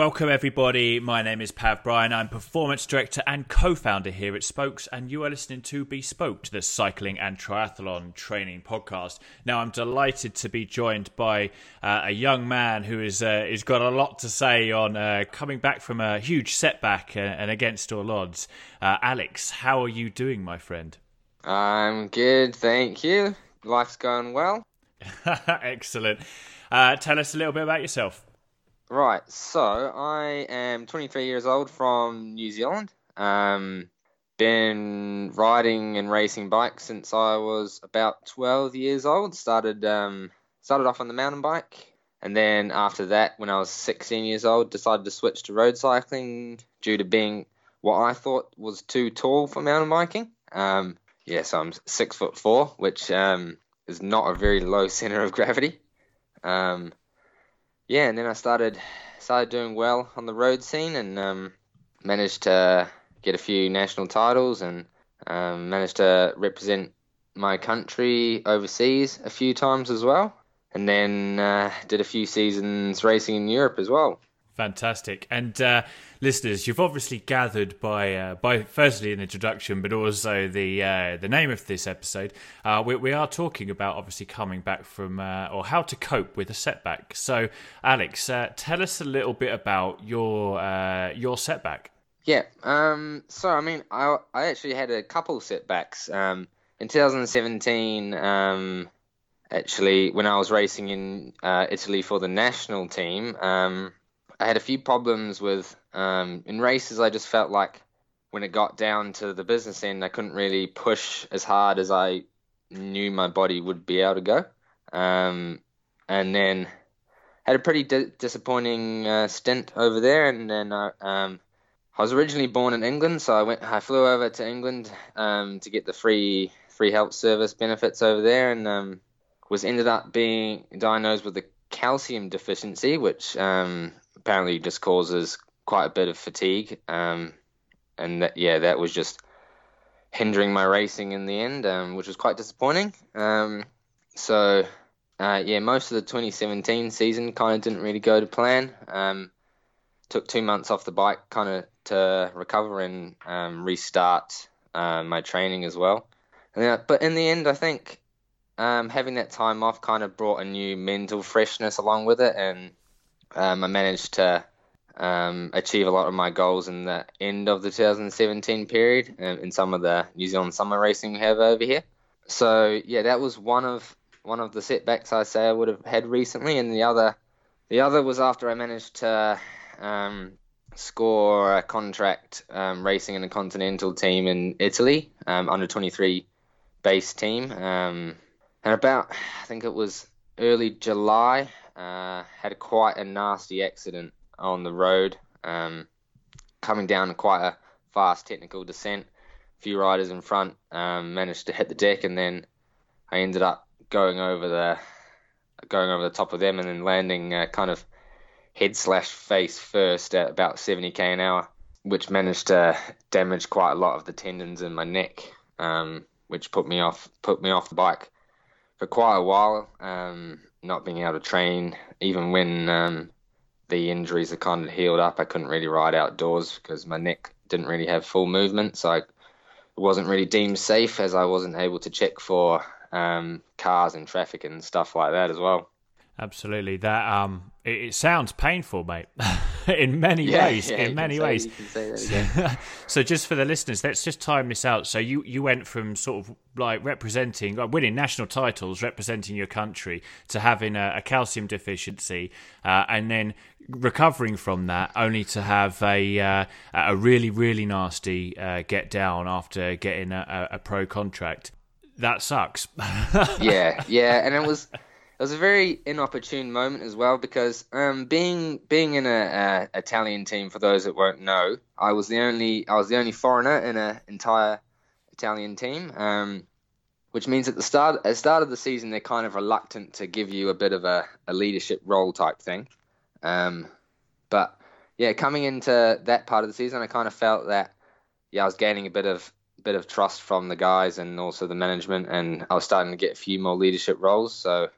Welcome, everybody. My name is Pav Bryan. I'm performance director and co founder here at Spokes, and you are listening to Bespoke, the cycling and triathlon training podcast. Now, I'm delighted to be joined by uh, a young man who is, uh, has got a lot to say on uh, coming back from a huge setback uh, and against all odds. Uh, Alex, how are you doing, my friend? I'm good, thank you. Life's going well. Excellent. Uh, tell us a little bit about yourself. Right, so I am 23 years old from New Zealand. Um, been riding and racing bikes since I was about 12 years old. Started um, started off on the mountain bike, and then after that, when I was 16 years old, decided to switch to road cycling due to being what I thought was too tall for mountain biking. Um, yeah, so I'm six foot four, which um, is not a very low center of gravity. Um, yeah, and then I started started doing well on the road scene and um, managed to get a few national titles and um, managed to represent my country overseas a few times as well. And then uh, did a few seasons racing in Europe as well. Fantastic. And uh, listeners, you've obviously gathered by uh, by firstly an introduction, but also the uh, the name of this episode. Uh, we, we, are talking about obviously coming back from uh, or how to cope with a setback. So, Alex, uh, tell us a little bit about your your setback. Yeah. Um. So, I mean, I I actually had a couple setbacks. Um. In 2017. Um. Actually, when I was racing in Italy for the national team, um, I had a few problems with um, in races. I just felt like when it got down to the business end, I couldn't really push as hard as I knew my body would be able to go. Um, and then had a pretty di- disappointing uh, stint over there. And then I, um, I was originally born in England, so I went. I flew over to England um, to get the free free health service benefits over there, and um, was ended up being diagnosed with a calcium deficiency, which um, apparently just causes quite a bit of fatigue. Um, and that, yeah, that was just hindering my racing in the end, um, which was quite disappointing. Um, so, uh, yeah, most of the 2017 season kind of didn't really go to plan. Um, took two months off the bike kind of to recover and um, restart uh, my training as well. Then, but in the end, I think um, having that time off kind of brought a new mental freshness along with it, and um, I managed to um, achieve a lot of my goals in the end of the 2017 period um, in some of the New Zealand summer racing we have over here. So yeah, that was one of one of the setbacks I say I would have had recently, and the other the other was after I managed to um, score a contract um, racing in a continental team in Italy, um, under 23 base team, um, and about I think it was early July uh, had quite a nasty accident on the road, um, coming down quite a fast technical descent. A few riders in front um, managed to hit the deck, and then I ended up going over the going over the top of them and then landing uh, kind of head slash face first at about 70k an hour, which managed to damage quite a lot of the tendons in my neck, um, which put me off put me off the bike for quite a while. Um, not being able to train, even when um, the injuries are kind of healed up, I couldn't really ride outdoors because my neck didn't really have full movement, so I, it wasn't really deemed safe as I wasn't able to check for um, cars and traffic and stuff like that as well. Absolutely, that um, it, it sounds painful, mate. in many yeah, ways. Yeah, in many say, ways. so, just for the listeners, let's just time this out. So, you you went from sort of like representing, like winning national titles, representing your country, to having a, a calcium deficiency, uh, and then recovering from that, only to have a uh, a really really nasty uh, get down after getting a, a pro contract. That sucks. yeah, yeah, and it was it was a very inopportune moment as well because um, being being in a, a, Italian team for those that won't know, I was the only I was the only foreigner in an entire Italian team, um, which means at the start at the start of the season they're kind of reluctant to give you a bit of a, a leadership role type thing. Um, but yeah, coming into that part of the season, I kind of felt that yeah I was gaining a bit of bit of trust from the guys and also the management, and I was starting to get a few more leadership roles. So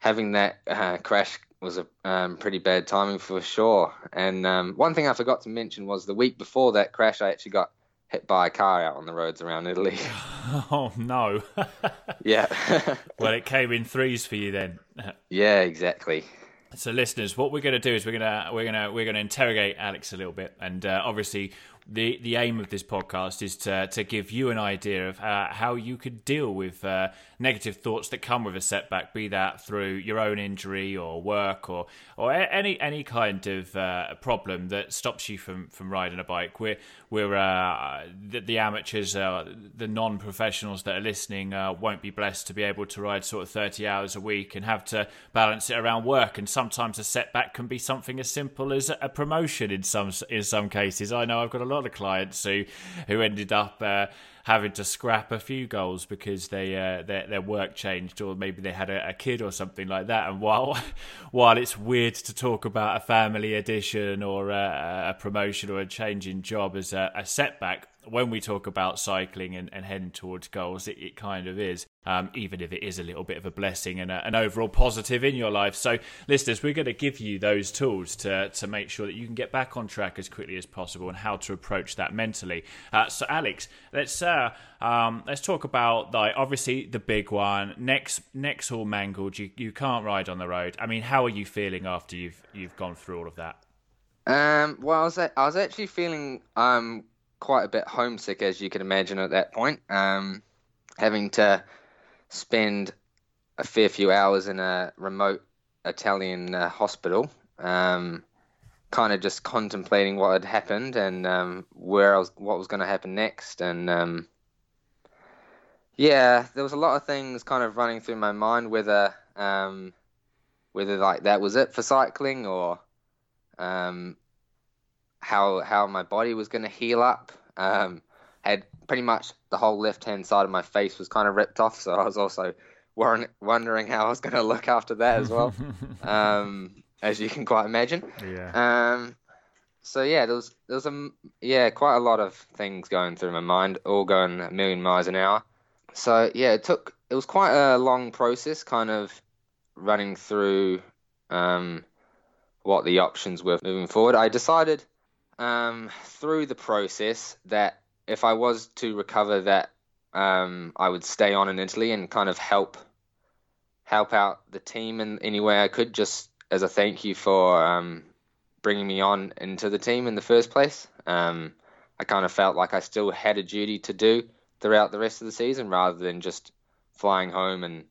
having that uh, crash was a um, pretty bad timing for sure. And um, one thing I forgot to mention was the week before that crash, I actually got hit by a car out on the roads around Italy. Oh no! yeah. well, it came in threes for you then. yeah, exactly. So, listeners, what we're going to do is we're going to we're going to we're going to interrogate Alex a little bit, and uh, obviously the the aim of this podcast is to to give you an idea of uh, how you could deal with uh, negative thoughts that come with a setback, be that through your own injury or work or or any any kind of uh, problem that stops you from from riding a bike. We're we're uh, the, the, amateurs, uh, the non professionals that are listening uh, won't be blessed to be able to ride sort of thirty hours a week and have to balance it around work. And sometimes a setback can be something as simple as a promotion in some in some cases. I know I've got a lot of clients who who ended up uh, having to scrap a few goals because they uh, their their work changed or maybe they had a, a, kid or something like that. And while while it's weird to talk about a family addition or a, a promotion or a change in job as a, a setback, when we talk about cycling and, and heading towards goals, it, it kind of is, um, even if it is a little bit of a blessing and a, an overall positive in your life. So, listeners, we're going to give you those tools to, to make sure that you can get back on track as quickly as possible and how to approach that mentally. Uh, so, Alex, let's uh, um, let's talk about like obviously the big one. Next, next all mangled. You you can't ride on the road. I mean, how are you feeling after you've you've gone through all of that? Um, well, I was I was actually feeling um quite a bit homesick, as you can imagine, at that point. Um, having to spend a fair few hours in a remote Italian uh, hospital, um, kind of just contemplating what had happened and um, where I was, what was going to happen next, and um, yeah, there was a lot of things kind of running through my mind, whether um, whether like that was it for cycling or um, how how my body was going to heal up. Um, had pretty much the whole left hand side of my face was kind of ripped off, so I was also wondering how I was going to look after that as well, um, as you can quite imagine. Yeah. Um, so yeah, there was there was a yeah quite a lot of things going through my mind, all going a million miles an hour. So yeah, it took it was quite a long process, kind of running through um, what the options were moving forward. I decided um, through the process that if I was to recover, that um, I would stay on in Italy and kind of help help out the team in any way I could, just as a thank you for um, bringing me on into the team in the first place. Um, I kind of felt like I still had a duty to do throughout the rest of the season, rather than just flying home and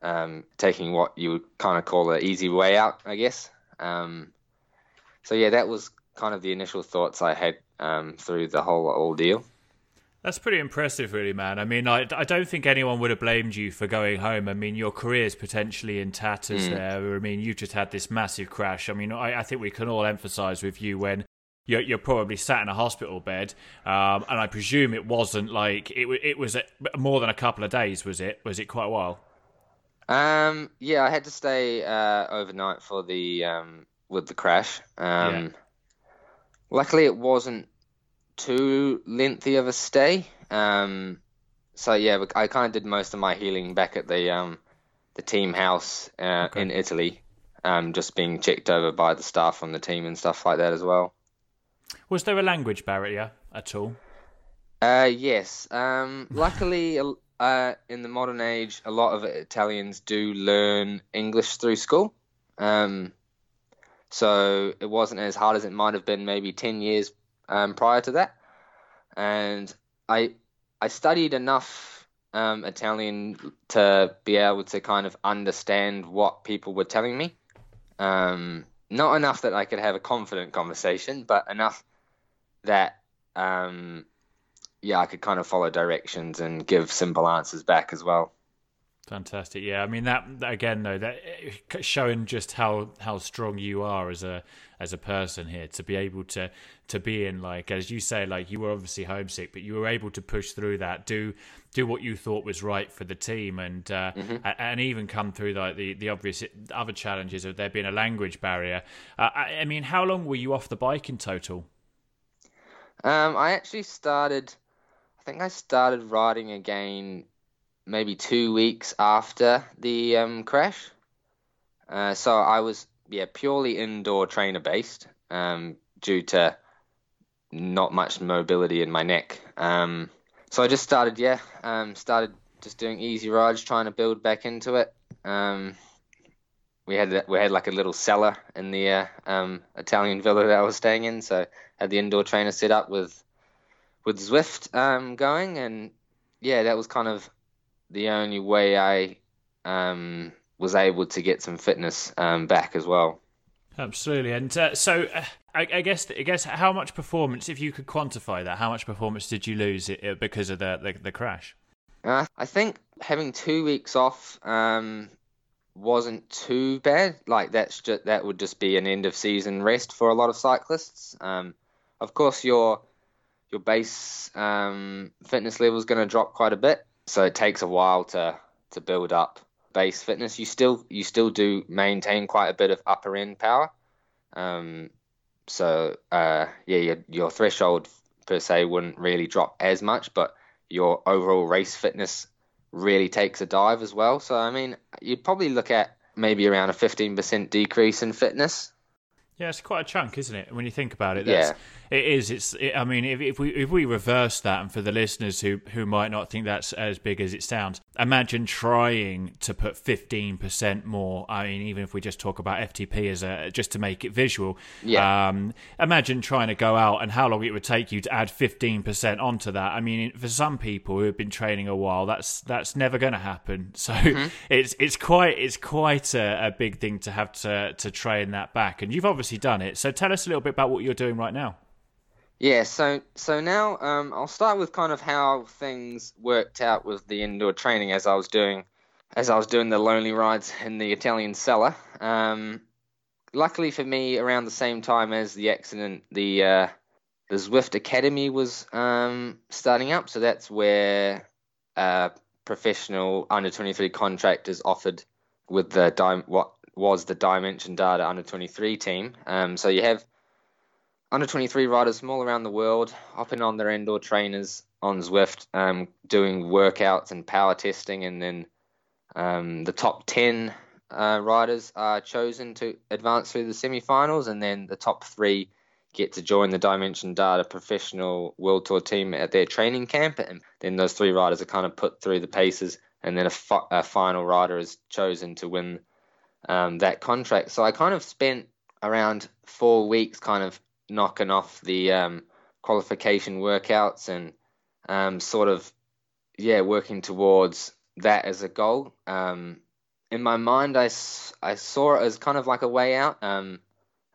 um, taking what you would kind of call an easy way out, I guess. Um, so yeah, that was kind of the initial thoughts I had um, through the whole ordeal. That's pretty impressive, really, man. I mean, I, I don't think anyone would have blamed you for going home. I mean, your career's potentially in tatters mm. there. I mean, you just had this massive crash. I mean, I, I think we can all empathise with you when you're, you're, probably sat in a hospital bed, um, and I presume it wasn't like it. It was more than a couple of days, was it? Was it quite a while? Um, yeah, I had to stay uh, overnight for the um, with the crash. Um, yeah. Luckily, it wasn't too lengthy of a stay. Um, so yeah, I kind of did most of my healing back at the um, the team house uh, okay. in Italy, um, just being checked over by the staff on the team and stuff like that as well. Was there a language barrier at all? Uh, yes. Um, luckily, uh, in the modern age, a lot of Italians do learn English through school. Um, so it wasn't as hard as it might have been maybe 10 years um, prior to that. And I, I studied enough um, Italian to be able to kind of understand what people were telling me. Um, not enough that I could have a confident conversation, but enough that um, yeah, I could kind of follow directions and give simple answers back as well. Fantastic. Yeah, I mean that, that, again though that showing just how how strong you are as a as a person here to be able to to be in like as you say like you were obviously homesick but you were able to push through that do do what you thought was right for the team and uh, mm-hmm. and even come through like the the obvious other challenges of there being a language barrier. Uh, I, I mean, how long were you off the bike in total? Um, I actually started. I think I started riding again maybe two weeks after the um, crash. Uh, so I was yeah purely indoor trainer based um, due to not much mobility in my neck. Um, so I just started, yeah, um, started just doing easy rides, trying to build back into it. Um, we had we had like a little cellar in the uh, um, Italian villa that I was staying in, so had the indoor trainer set up with with Zwift going, and yeah, that was kind of the only way I um, was able to get some fitness um, back as well. Absolutely, and uh, so uh, I, I, guess I guess how much performance, if you could quantify that, how much performance did you lose because of the the, the crash? Uh, I think having two weeks off um, wasn't too bad. Like that's just that would just be an end of season rest for a lot of cyclists. Um, of course, your your base um, fitness level is going to drop quite a bit, so it takes a while to to build up base fitness. You still you still do maintain quite a bit of upper end power. Um, so uh, yeah, your, your threshold per se wouldn't really drop as much, but your overall race fitness really takes a dive as well. So I mean, you'd probably look at maybe around a 15% decrease in fitness. Yeah, it's quite a chunk, isn't it? When you think about it, yeah. It is. It's. It, I mean, if, if we if we reverse that, and for the listeners who who might not think that's as big as it sounds, imagine trying to put fifteen percent more. I mean, even if we just talk about FTP as a just to make it visual. Yeah. Um, imagine trying to go out and how long it would take you to add fifteen percent onto that. I mean, for some people who have been training a while, that's that's never going to happen. So mm-hmm. it's it's quite it's quite a, a big thing to have to to train that back. And you've obviously done it. So tell us a little bit about what you're doing right now. Yeah, so so now um, I'll start with kind of how things worked out with the indoor training as I was doing as I was doing the lonely rides in the Italian cellar. Um, luckily for me, around the same time as the accident, the uh, the Zwift Academy was um, starting up, so that's where uh, professional under 23 contractors offered with the what was the Dimension Data under 23 team. Um, so you have under 23 riders from all around the world hopping on their indoor trainers on Zwift, um, doing workouts and power testing, and then um, the top 10 uh, riders are chosen to advance through the semi-finals, and then the top three get to join the Dimension Data professional world tour team at their training camp, and then those three riders are kind of put through the paces, and then a, fi- a final rider is chosen to win um, that contract. So I kind of spent around four weeks kind of knocking off the um, qualification workouts and um, sort of yeah working towards that as a goal. Um, in my mind, I, I saw it as kind of like a way out um,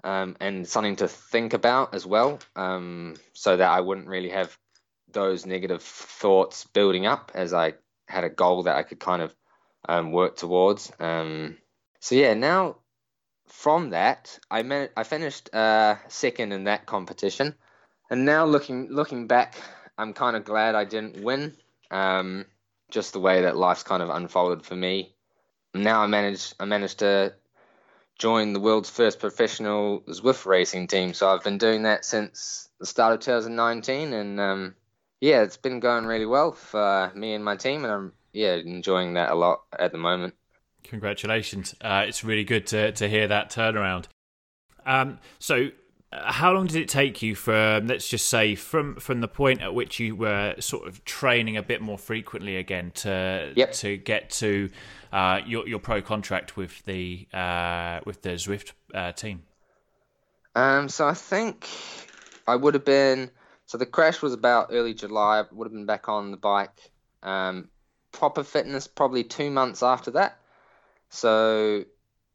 um, and something to think about as well, um, so that I wouldn't really have those negative thoughts building up as I had a goal that I could kind of work towards. so yeah, now from that, I I finished uh, second in that competition, and now looking looking back, I'm kind of glad I didn't win. Um, just the way that life's kind of unfolded for me. Now I managed I managed to join the world's first professional Zwift racing team. So I've been doing that since the start of 2019, and um, yeah, it's been going really well for me and my team, and I'm yeah enjoying that a lot at the moment. Congratulations. Uh, it's really good to, to hear that turnaround. Um, so, uh, how long did it take you from, let's just say, from, from the point at which you were sort of training a bit more frequently again to yep. to get to uh, your your pro contract with the uh, with the Zwift uh, team? Um, so I think I would have been. So the crash was about early July. I would have been back on the bike. Um, proper fitness probably two months after that. So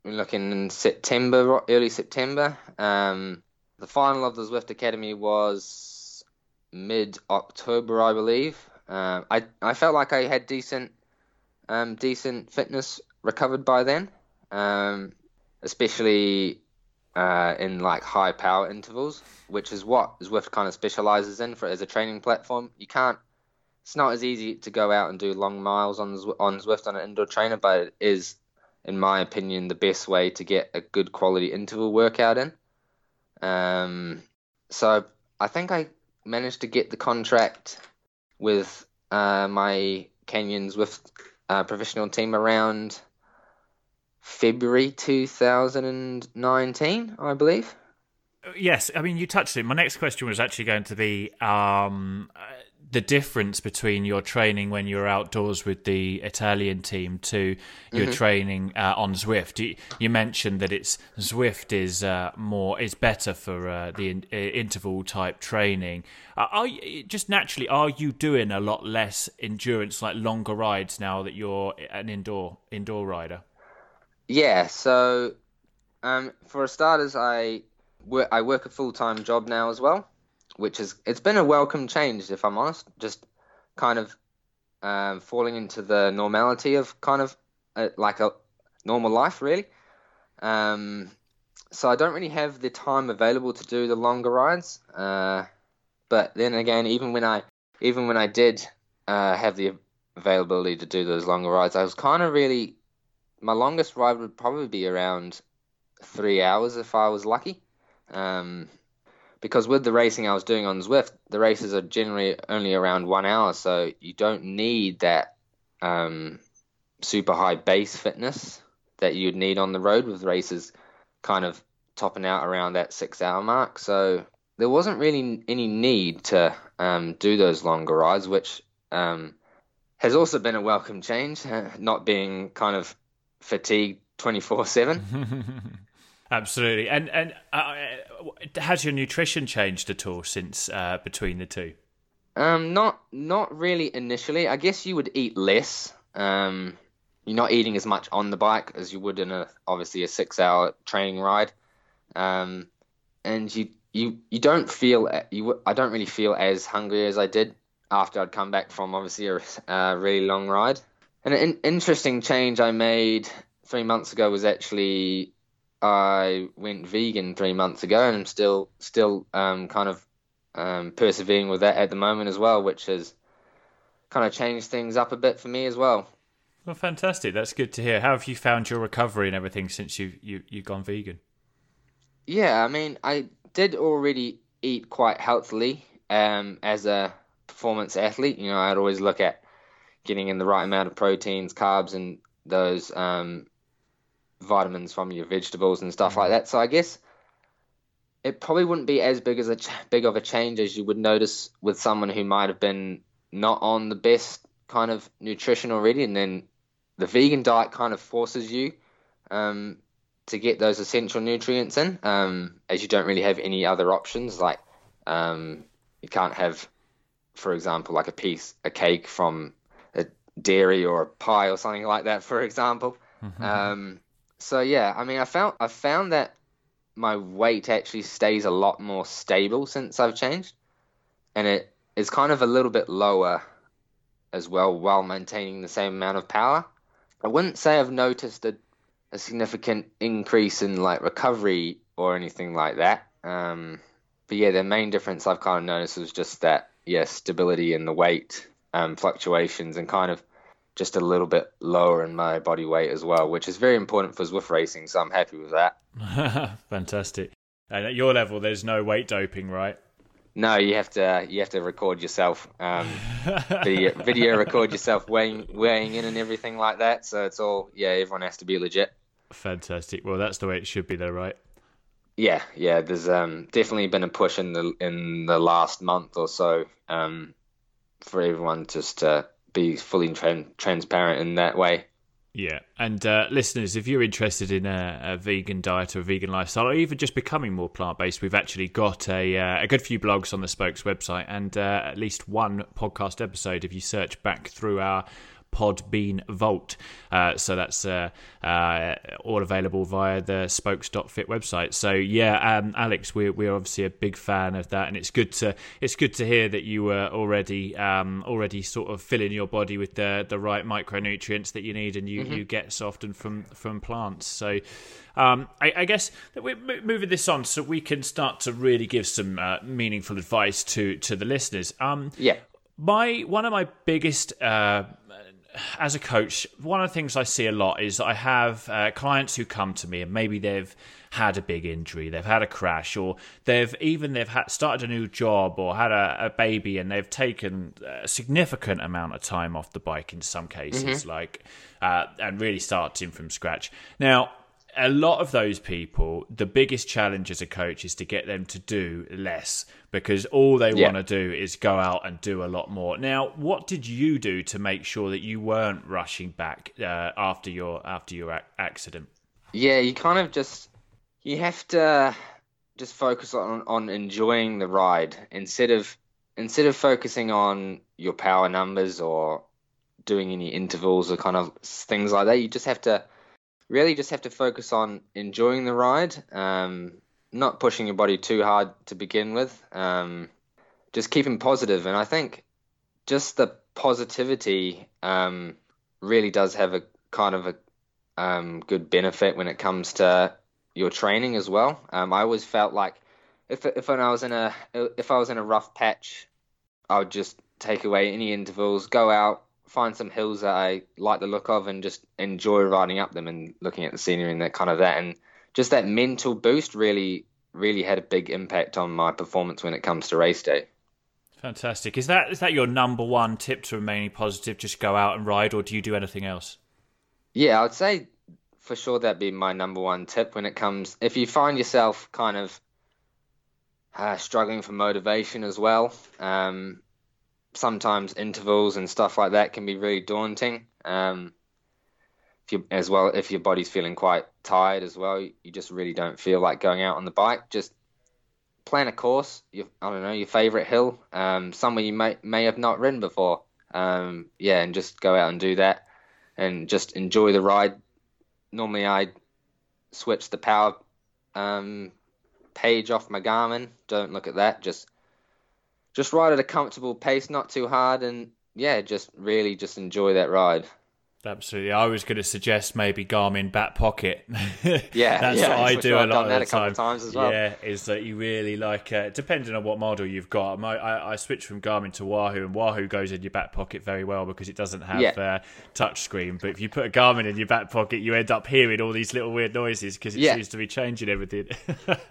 we're looking in September, early September. Um, the final of the Zwift Academy was mid October, I believe. Uh, I I felt like I had decent um, decent fitness recovered by then, um, especially uh, in like high power intervals, which is what Zwift kind of specializes in for as a training platform. You can't. It's not as easy to go out and do long miles on on Zwift on an indoor trainer, but it is in my opinion, the best way to get a good quality interval workout in. Um, so I think I managed to get the contract with uh, my Canyon Zwift uh, professional team around February 2019, I believe. Yes, I mean you touched it. My next question was actually going to be um, the difference between your training when you're outdoors with the Italian team to your mm-hmm. training uh, on Zwift. You, you, mentioned that it's Zwift is uh, more is better for uh, the in, uh, interval type training. Are you, just naturally are you doing a lot less endurance, like longer rides now that you're an indoor indoor rider? Yeah. So, um, for starters, I work I work a full time job now as well which is it's been a welcome change if I'm honest. Just kind of um, falling into the normality of kind of a, like a normal life, really. Um, so I don't really have the time available to do the longer rides. Uh, but then again, even when I even when I did uh, have the availability to do those longer rides, I was kind of really my longest ride would probably be around three hours if I was lucky. Um, because with the racing I was doing on Zwift, the races are generally only around one hour, so you don't need that um, super high base fitness that you'd need on the road with races kind of topping out around that six hour mark. So there wasn't really any need to um, do those longer rides, which um, has also been a welcome change, not being kind of fatigued 24 7. Absolutely. And and uh, has your nutrition changed at all since uh, between the two? Um, not not really initially. I guess you would eat less. Um, you're not eating as much on the bike as you would in a obviously a six hour training ride. Um, and you you you don't feel you. I don't really feel as hungry as I did after I'd come back from obviously a, a really long ride. And an interesting change I made three months ago was actually I went vegan three months ago, and I'm still still um, kind of um, persevering with that at the moment as well, which has kind of changed things up a bit for me as well. Well, fantastic. That's good to hear. How have you found your recovery and everything since you you you've gone vegan? Yeah, I mean, I did already eat quite healthily um, as a performance athlete. You know, I'd always look at getting in the right amount of proteins, carbs, and those um, vitamins from your vegetables and stuff like mm. that. So I guess it probably wouldn't be as big as a ch- big of a change as you would notice with someone who might have been not on the best kind of nutrition already, and then the vegan diet kind of forces you um, to get those essential nutrients in, um, as you don't really have any other options. Like um, you can't have, for example, like a piece, a cake from a dairy or a pie or something like that, for example. Mm-hmm. So yeah, I mean, I found I found that my weight actually stays a lot more stable since I've changed, and it is kind of a little bit lower as well while maintaining the same amount of power. I wouldn't say I've noticed a, a significant increase in like recovery or anything like that. Um, but yeah, the main difference I've kind of noticed was just that yeah stability in the weight um, fluctuations and kind of just a little bit lower in my body weight as well, which is very important for Zwift racing. So I'm happy with that. Fantastic. And at your level, there's no weight doping, right? No, you have to you have to record yourself, um, video, video record yourself weighing weighing in and everything like that. So it's all yeah, everyone has to be legit. Fantastic. Well, that's the way it should be, though, right? Yeah, yeah. There's um, definitely been a push in the in the last month or so um, for everyone just to be fully tra- transparent in that way. Yeah, and uh, listeners, if you're interested in a, a, vegan diet or a vegan lifestyle, or even just becoming more plant based, we've actually got a, uh, a good few blogs on the Spokes website and uh, at least one podcast episode if you search back through our Podbean Vault. Uh, so that's uh, uh, all available via the spokes.fit website. So yeah, um, Alex, we're, we're obviously a big fan of that, and it's good to it's good to hear that you were already um, already sort of filling your body with the the right micronutrients that you need, and you, mm-hmm. you get so often from from plants. So. Um, I, I, guess that we're moving this on so we can start to really give some uh, meaningful advice to to the listeners. Um, yeah, my one of my biggest uh, as a coach, one of the things I see a lot is I have uh, clients who come to me and maybe they've had a big injury, they've had a crash, or they've even they've had, started a new job or had a, a, baby and they've taken a significant amount of time off the bike in some cases, mm-hmm. like uh, and really starting from scratch. Now, a lot of those people, the biggest challenge as a coach is to get them to do less because all they yeah. want to do is go out and do a lot more. Now, what did you do to make sure that you weren't rushing back uh, after your after your accident? Yeah, you kind of just you have to just focus on on enjoying the ride instead of instead of focusing on your power numbers or doing any intervals or kind of things like that. You just have to really just have to focus on enjoying the ride, um, not pushing your body too hard to begin with, um, just keeping positive. And I think just the positivity um, really does have a kind of a um, good benefit when it comes to your training as well. Um, I always felt like if if I was in a if I was in a rough patch, I would just take away any intervals, go out, find some hills that I like the look of and just enjoy riding up them and looking at the scenery and that kind of that and just that mental boost really really had a big impact on my performance when it comes to race day. Fantastic. Is that is that your number one tip to remaining positive? Just go out and ride, or do you do anything else? Yeah, I'd say for sure that'd be my number one tip when it comes. If you find yourself kind of uh, struggling for motivation as well, um, sometimes intervals and stuff like that can be really daunting. Um, if you, as well, if your body's feeling quite tired as well, you just really don't feel like going out on the bike. Just plan a course. Your, I don't know your favorite hill, um, somewhere you may may have not ridden before. Um, yeah, and just go out and do that, and just enjoy the ride. Normally, I switch the power um, page off my Garmin. Don't look at that. Just just ride at a comfortable pace, not too hard, and yeah, just really just enjoy that ride. Absolutely. I was going to suggest maybe Garmin back pocket. yeah, that's yeah, what I do sure. a lot of the time. times as well. Yeah, is that you really like, uh, depending on what model you've got. I, I, I switched from Garmin to Wahoo, and Wahoo goes in your back pocket very well because it doesn't have yeah. uh, touch screen. But if you put a Garmin in your back pocket, you end up hearing all these little weird noises because it yeah. seems to be changing everything.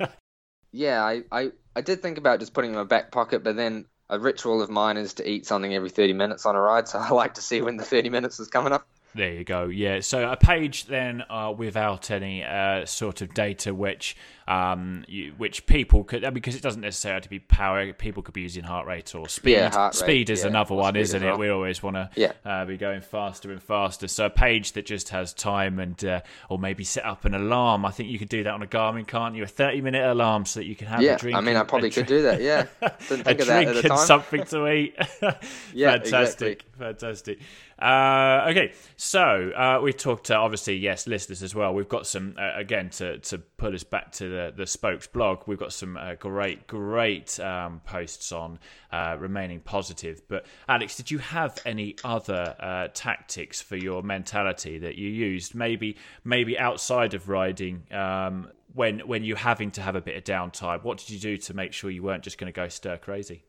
yeah, I, I, I did think about just putting in my back pocket, but then a ritual of mine is to eat something every 30 minutes on a ride, so I like to see when the 30 minutes is coming up. There you go. Yeah. So a page then uh, without any uh, sort of data, which um, you, which people could because it doesn't necessarily have to be power. People could be using heart rate or speed. Yeah, heart rate, speed is yeah, another one, isn't it? We always want to yeah. uh, be going faster and faster. So a page that just has time and uh, or maybe set up an alarm. I think you could do that on a Garmin, can't you? A thirty minute alarm so that you can have yeah, a drink. I mean, I probably could do that. Yeah, didn't think a of that at the time. something to eat. yeah, fantastic, exactly. fantastic. Uh, okay, so uh, we talked to obviously yes listeners as well. We've got some uh, again to to put us back to the the spokes blog. We've got some uh, great great um, posts on uh, remaining positive. But Alex, did you have any other uh, tactics for your mentality that you used? Maybe maybe outside of riding. Um, when when you're having to have a bit of downtime, what did you do to make sure you weren't just going to go stir crazy?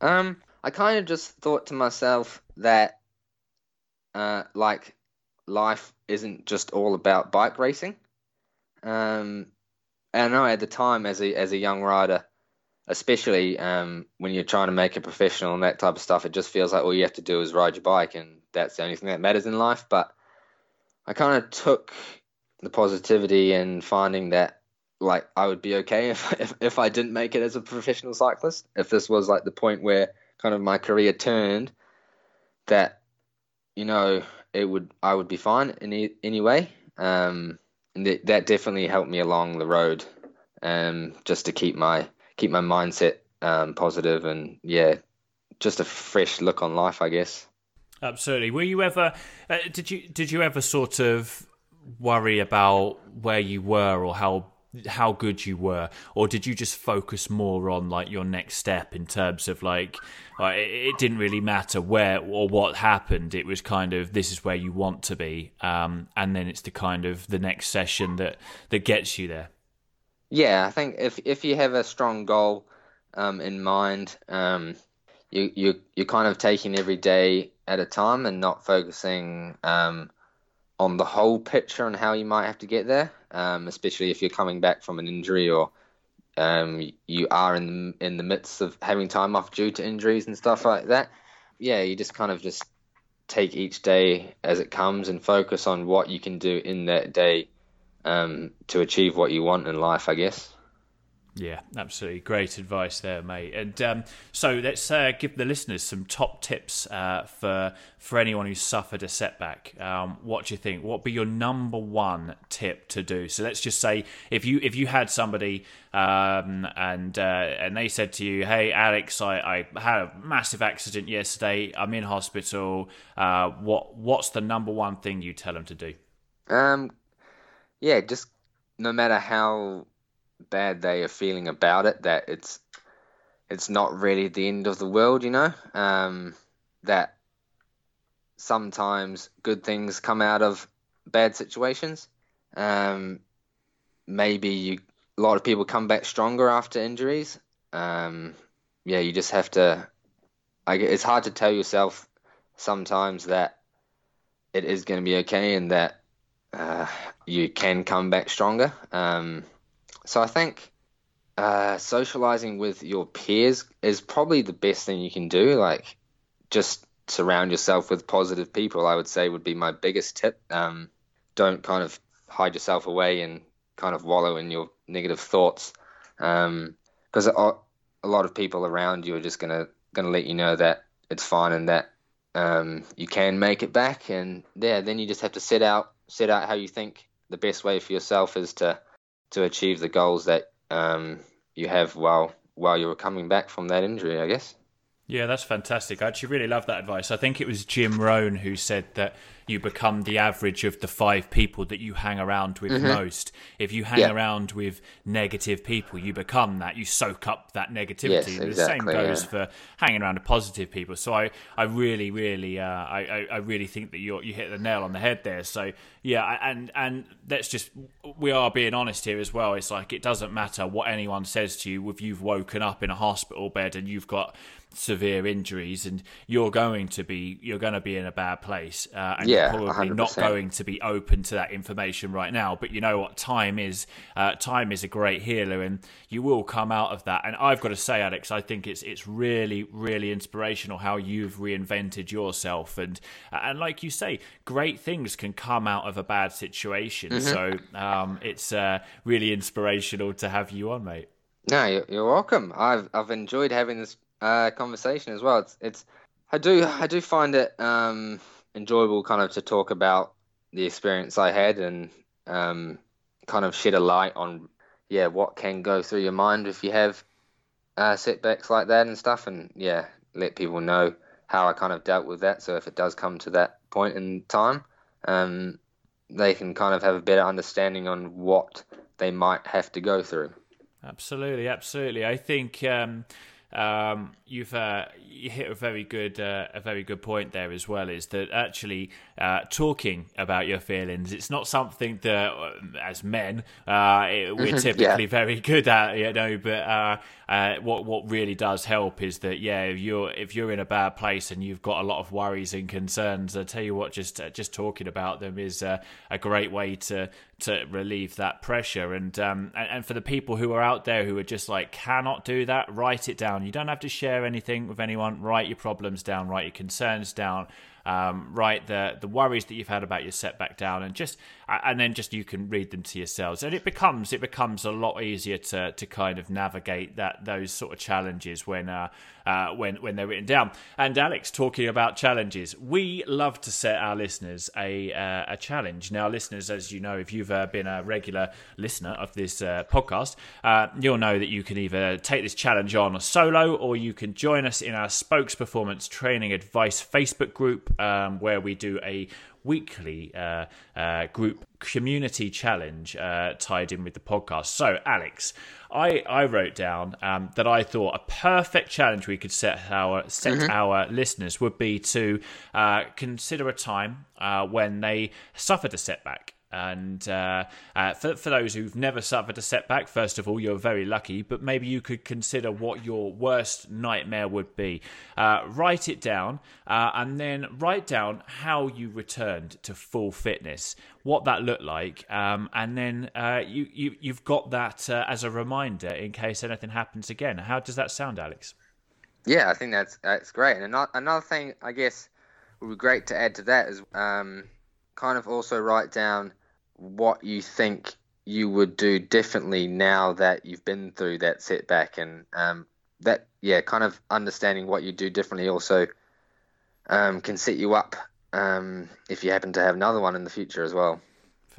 Um, I kind of just thought to myself that uh, like life isn't just all about bike racing. Um, I know at the time as a as a young rider, especially um, when you're trying to make a professional and that type of stuff, it just feels like all you have to do is ride your bike, and that's the only thing that matters in life. But I kind of took the positivity and finding that like I would be okay if, if if I didn't make it as a professional cyclist. If this was like the point where kind of my career turned, that you know, it would I would be fine in any anyway. Um, and th- that definitely helped me along the road, um, just to keep my keep my mindset um, positive and yeah, just a fresh look on life, I guess. Absolutely. Were you ever? Uh, did you did you ever sort of worry about where you were or how how good you were or did you just focus more on like your next step in terms of like uh, it, it, didn't really matter where or what happened. It was kind of this is where you want to be um, and then it's the kind of the next session that that gets you there. Yeah i think if if you have a strong goal um, in mind um, you you you're kind of taking every day at a time and not focusing um, on the whole picture and how you might have to get there. Um, especially if you're coming back from an injury or um, you are in the, in the midst of having time off due to injuries and stuff like that. Yeah, you just kind of just take each day as it comes and focus on what you can do in that day um, to achieve what you want in life, I guess. Yeah, absolutely. Great advice there, mate. And um, so let's uh, give the listeners some top tips uh, for for anyone who's suffered a setback. Um, what do you think? What be your number one tip to do? So let's just say if you if you had somebody um, and uh, and they said to you, "Hey, Alex, I, I had a massive accident yesterday. I'm in hospital. Uh, what what's the number one thing you tell them to do?" Um, yeah, just no matter how bad they are feeling about it, that it's it's not really the end of the world, you know. Um, that sometimes good things come out of bad situations. Um, maybe you, a lot of people come back stronger after injuries. Um, yeah, you just have to. I, it's hard to tell yourself sometimes that it is going to be okay and that uh, you can come back stronger. Um, so I think uh, socializing with your peers is probably the best thing you can do. Like, just surround yourself with positive people. I would say would be my biggest tip. Um, don't kind of hide yourself away and kind of wallow in your negative thoughts, because um, a, lot of people around you are just gonna gonna let you know that it's fine and that um, you can make it back. And yeah, then you just have to set out set out how you think the best way for yourself is to to achieve the goals that um, you have while while you were coming back from that injury, I guess. Yeah, that's fantastic. I actually really love that advice. I think it was Jim Rohn who said that you become the average of the five people that you hang around with mm-hmm. most. If you hang yeah. around with negative people, you become that. You soak up that negativity. Yes, exactly, the same goes yeah. for hanging around with positive people. So I, I really, really, uh, I, I really think that you you hit the nail on the head there. So yeah, and and let's just we are being honest here as well. It's like it doesn't matter what anyone says to you if you've woken up in a hospital bed and you've got severe injuries and you're going to be you're going to be in a bad place uh, and yeah, you're probably 100%. not going to be open to that information right now but you know what time is uh, time is a great healer and you will come out of that and I've got to say Alex I think it's it's really really inspirational how you've reinvented yourself and and like you say great things can come out of a bad situation mm-hmm. so um, it's uh, really inspirational to have you on mate no, you're welcome. I've I've enjoyed having this uh, conversation as well. It's it's I do I do find it um, enjoyable kind of to talk about the experience I had and um, kind of shed a light on yeah what can go through your mind if you have uh, setbacks like that and stuff and yeah let people know how I kind of dealt with that so if it does come to that point in time um, they can kind of have a better understanding on what they might have to go through. Absolutely, absolutely. I think um, um, you've uh, you hit a very good uh, a very good point there as well. Is that actually uh, talking about your feelings? It's not something that, uh, as men, uh, it, we're typically yeah. very good at, you know. But uh, what what really does help is that yeah, if you're if you're in a bad place and you've got a lot of worries and concerns, I tell you what, just just talking about them is a great way to to relieve that pressure. And, um, and and for the people who are out there who are just like cannot do that, write it down. You don't have to share anything with anyone. Write your problems down. Write your concerns down. Um, write the the worries that you've had about your setback down, and just and then just you can read them to yourselves, and it becomes it becomes a lot easier to to kind of navigate that those sort of challenges when uh, uh, when when they're written down. And Alex, talking about challenges, we love to set our listeners a uh, a challenge. Now, listeners, as you know, if you've uh, been a regular listener of this uh, podcast, uh, you'll know that you can either take this challenge on solo or you can join us in our Spokes Performance Training Advice Facebook group, um, where we do a weekly uh, uh, group community challenge uh, tied in with the podcast. So, Alex, I, I wrote down um, that I thought a perfect challenge we could set our set mm-hmm. our listeners would be to uh, consider a time uh, when they suffered a setback And uh, uh, for, for those who've never suffered a setback, first of all, you're very lucky, but maybe you could consider what your worst nightmare would be. Uh, write it down uh, and then write down how you returned to full fitness, what that looked like, um, and then uh, you, you, you've got that uh, as a reminder in case anything happens again. How does that sound, Alex? Yeah, I think that's that's great. And another, another thing, I guess, would be great to add to that is um, kind of also write down what you think you would do differently now that you've been through that setback and um, that yeah kind of understanding what you do differently also um, can set you up um, if you happen to have another one in the future as well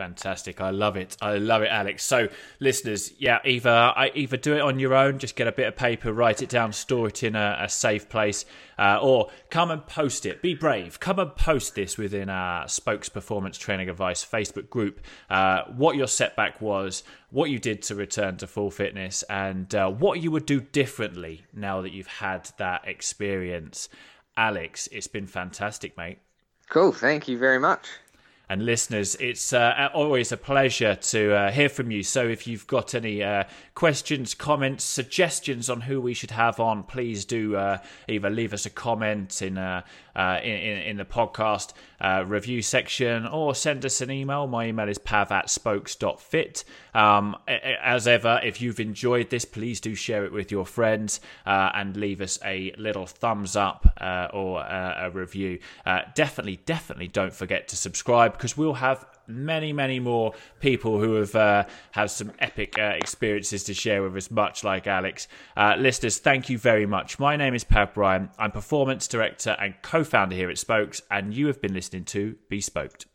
Fantastic. I love it. I love it, Alex. So, listeners, yeah, either either do it on your own, just get a bit of paper, write it down, store it in a, a safe place, uh, or come and post it. Be brave. Come and post this within our Spokes Performance Training Advice Facebook group. Uh, what your setback was, what you did to return to full fitness, and uh, what you would do differently now that you've had that experience. Alex, it's been fantastic, mate. Cool. Thank you very much and listeners, it's uh, always a pleasure to uh, hear from you. So if you've got any uh, questions, comments, suggestions on who we should have on, please do uh, either leave us a comment in uh, uh, in, in, the podcast review section or send us an email. My email is pav at spokes.fit. Um, as ever, if you've enjoyed this, please do share it with your friends and leave us a little thumbs up or a review. definitely, definitely don't forget to subscribe because we'll have many, many more people who have uh, have some epic uh, experiences to share with us, much like Alex. Uh, listeners, thank you very much. My name is Pav Bryan. I'm performance director and co-founder here at Spokes, and you have been listening to Be Spoked.